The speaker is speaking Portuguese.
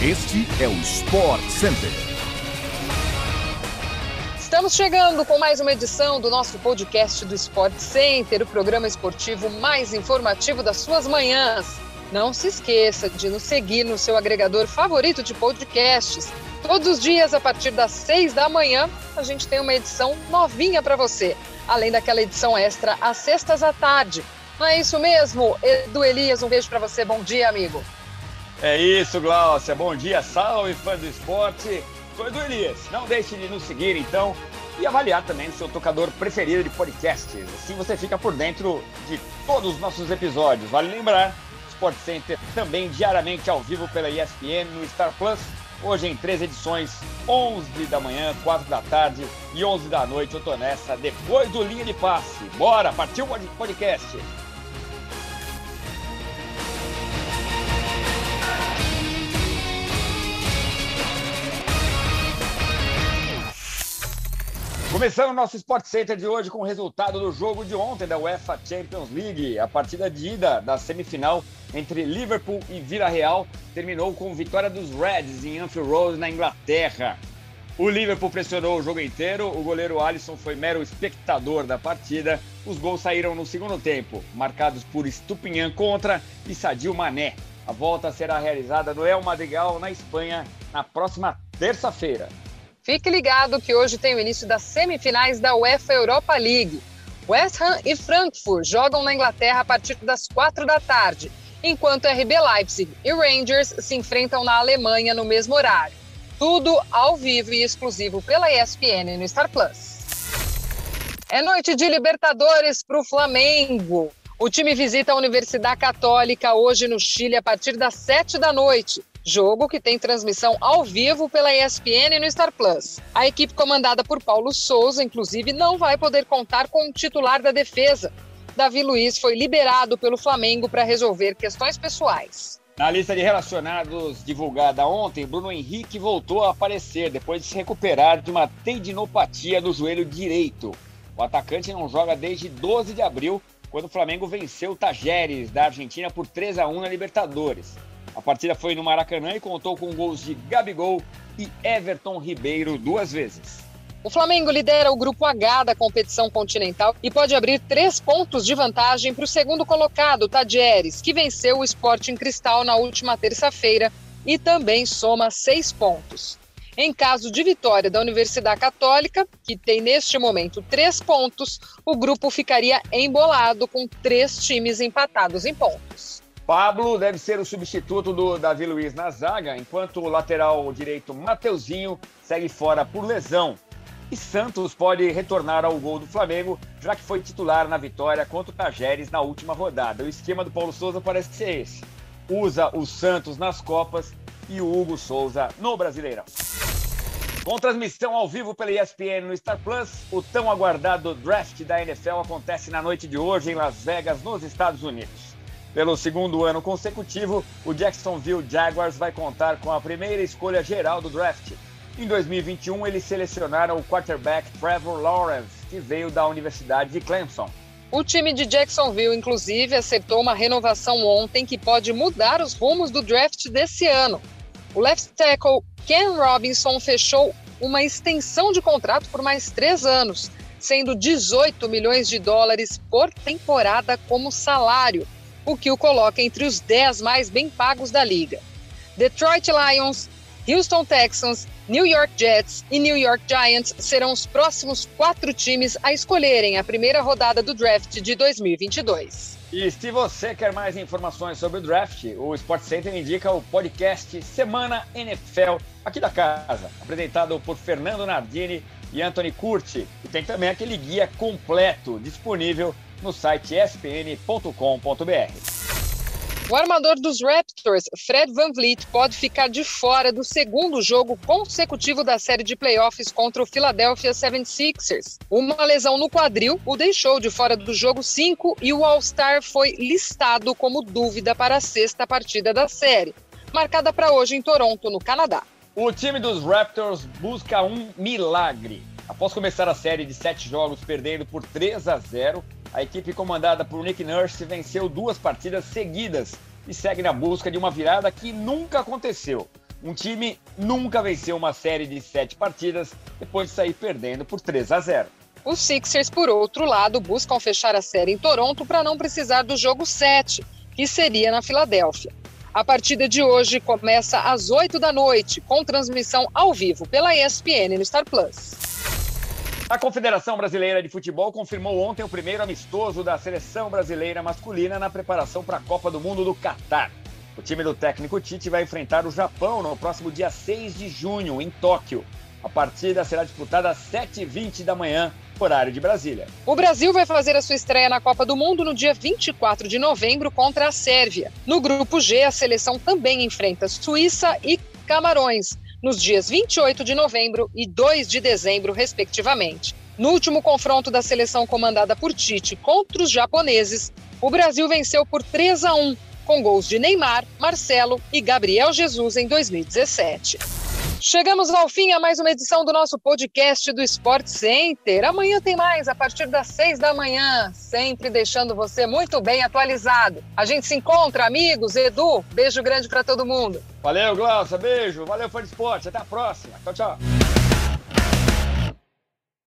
Este é o Sport Center. Estamos chegando com mais uma edição do nosso podcast do Sport Center, o programa esportivo mais informativo das suas manhãs. Não se esqueça de nos seguir no seu agregador favorito de podcasts. Todos os dias, a partir das seis da manhã, a gente tem uma edição novinha para você, além daquela edição extra às sextas à tarde. Não é isso mesmo? Edu Elias, um beijo para você. Bom dia, amigo. É isso, Glaucia. Bom dia, salve fã do esporte. Sou Edu Elias. Não deixe de nos seguir, então, e avaliar também seu tocador preferido de podcasts. Assim você fica por dentro de todos os nossos episódios. Vale lembrar, Sport Center também diariamente ao vivo pela ESPN no Star Plus. Hoje em três edições, 11 da manhã, 4 da tarde e 11 da noite. Eu tô nessa depois do Linha de Passe. Bora, partiu o podcast. Começando o nosso Sport Center de hoje com o resultado do jogo de ontem da UEFA Champions League. A partida de ida da semifinal entre Liverpool e Vila Real terminou com vitória dos Reds em Anfield Road, na Inglaterra. O Liverpool pressionou o jogo inteiro, o goleiro Alisson foi mero espectador da partida. Os gols saíram no segundo tempo, marcados por Stupinhan contra e Sadio Mané. A volta será realizada no El Madrigal, na Espanha, na próxima terça-feira. Fique ligado que hoje tem o início das semifinais da UEFA Europa League. West Ham e Frankfurt jogam na Inglaterra a partir das quatro da tarde, enquanto RB Leipzig e Rangers se enfrentam na Alemanha no mesmo horário. Tudo ao vivo e exclusivo pela ESPN no Star Plus. É noite de Libertadores para o Flamengo. O time visita a Universidade Católica hoje no Chile a partir das sete da noite. Jogo que tem transmissão ao vivo pela ESPN e no Star Plus. A equipe comandada por Paulo Souza, inclusive, não vai poder contar com o titular da defesa. Davi Luiz foi liberado pelo Flamengo para resolver questões pessoais. Na lista de relacionados divulgada ontem, Bruno Henrique voltou a aparecer depois de se recuperar de uma tendinopatia no joelho direito. O atacante não joga desde 12 de abril, quando o Flamengo venceu o Tajeres da Argentina por 3 a 1 na Libertadores. A partida foi no Maracanã e contou com gols de Gabigol e Everton Ribeiro duas vezes. O Flamengo lidera o grupo H da competição continental e pode abrir três pontos de vantagem para o segundo colocado, Tadieres, que venceu o Sporting Cristal na última terça-feira e também soma seis pontos. Em caso de vitória da Universidade Católica, que tem neste momento três pontos, o grupo ficaria embolado com três times empatados em pontos. Pablo deve ser o substituto do Davi Luiz na zaga, enquanto o lateral direito Mateuzinho segue fora por lesão. E Santos pode retornar ao gol do Flamengo, já que foi titular na vitória contra o Tajeres na última rodada. O esquema do Paulo Souza parece ser esse: usa o Santos nas Copas e o Hugo Souza no Brasileirão. Com transmissão ao vivo pela ESPN no Star Plus, o tão aguardado draft da NFL acontece na noite de hoje em Las Vegas, nos Estados Unidos. Pelo segundo ano consecutivo, o Jacksonville Jaguars vai contar com a primeira escolha geral do draft. Em 2021, eles selecionaram o quarterback Trevor Lawrence, que veio da Universidade de Clemson. O time de Jacksonville, inclusive, acertou uma renovação ontem que pode mudar os rumos do draft desse ano. O left tackle Ken Robinson fechou uma extensão de contrato por mais três anos, sendo 18 milhões de dólares por temporada como salário o que o coloca entre os 10 mais bem pagos da liga. Detroit Lions, Houston Texans, New York Jets e New York Giants serão os próximos quatro times a escolherem a primeira rodada do draft de 2022. E se você quer mais informações sobre o draft, o Sport Center indica o podcast Semana NFL aqui da casa, apresentado por Fernando Nardini e Anthony Curti. E tem também aquele guia completo disponível no site espn.com.br. O armador dos Raptors, Fred Van Vliet, pode ficar de fora do segundo jogo consecutivo da série de playoffs contra o Philadelphia 76ers. Uma lesão no quadril o deixou de fora do jogo 5 e o All-Star foi listado como dúvida para a sexta partida da série, marcada para hoje em Toronto, no Canadá. O time dos Raptors busca um milagre. Após começar a série de sete jogos perdendo por 3 a 0, a equipe comandada por Nick Nurse venceu duas partidas seguidas e segue na busca de uma virada que nunca aconteceu. Um time nunca venceu uma série de sete partidas depois de sair perdendo por 3 a 0. Os Sixers, por outro lado, buscam fechar a série em Toronto para não precisar do jogo 7, que seria na Filadélfia. A partida de hoje começa às 8 da noite, com transmissão ao vivo pela ESPN no Star Plus. A Confederação Brasileira de Futebol confirmou ontem o primeiro amistoso da seleção brasileira masculina na preparação para a Copa do Mundo do Catar. O time do técnico Tite vai enfrentar o Japão no próximo dia 6 de junho, em Tóquio. A partida será disputada às 7h20 da manhã, horário de Brasília. O Brasil vai fazer a sua estreia na Copa do Mundo no dia 24 de novembro contra a Sérvia. No grupo G, a seleção também enfrenta Suíça e Camarões, nos dias 28 de novembro e 2 de dezembro, respectivamente. No último confronto da seleção comandada por Tite contra os japoneses, o Brasil venceu por 3 a 1 com gols de Neymar, Marcelo e Gabriel Jesus em 2017. Chegamos ao fim a mais uma edição do nosso podcast do Sport Center. Amanhã tem mais, a partir das seis da manhã, sempre deixando você muito bem atualizado. A gente se encontra, amigos. Edu, beijo grande para todo mundo. Valeu, Glaucia, beijo. Valeu, fã de esporte. Até a próxima. Tchau, tchau.